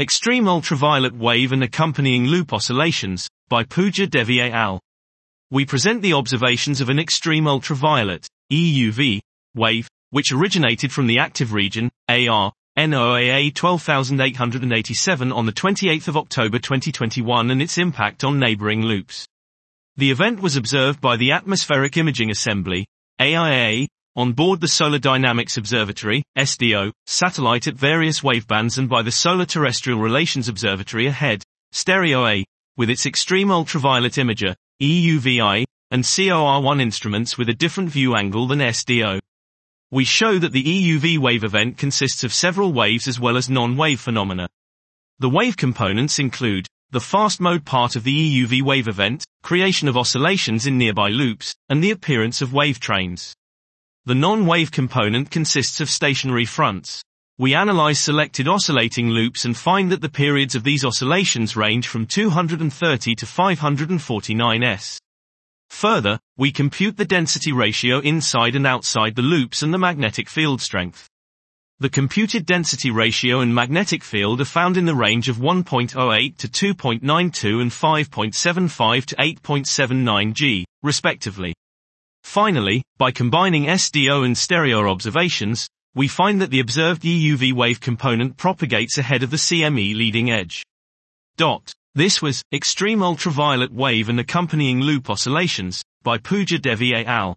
Extreme Ultraviolet Wave and Accompanying Loop Oscillations, by Pooja Devi et al. We present the observations of an extreme ultraviolet, EUV, wave, which originated from the active region, AR, NOAA 12887 on the 28th of October 2021 and its impact on neighboring loops. The event was observed by the Atmospheric Imaging Assembly, AIA, on board the Solar Dynamics Observatory, SDO, satellite at various wavebands and by the Solar Terrestrial Relations Observatory ahead, Stereo A, with its extreme ultraviolet imager, EUVI, and COR1 instruments with a different view angle than SDO. We show that the EUV wave event consists of several waves as well as non-wave phenomena. The wave components include the fast mode part of the EUV wave event, creation of oscillations in nearby loops, and the appearance of wave trains. The non-wave component consists of stationary fronts. We analyze selected oscillating loops and find that the periods of these oscillations range from 230 to 549 s. Further, we compute the density ratio inside and outside the loops and the magnetic field strength. The computed density ratio and magnetic field are found in the range of 1.08 to 2.92 and 5.75 to 8.79 G, respectively. Finally, by combining SDO and stereo observations, we find that the observed EUV wave component propagates ahead of the CME leading edge. Dot. This was Extreme Ultraviolet Wave and Accompanying Loop Oscillations by Pooja Devi et al.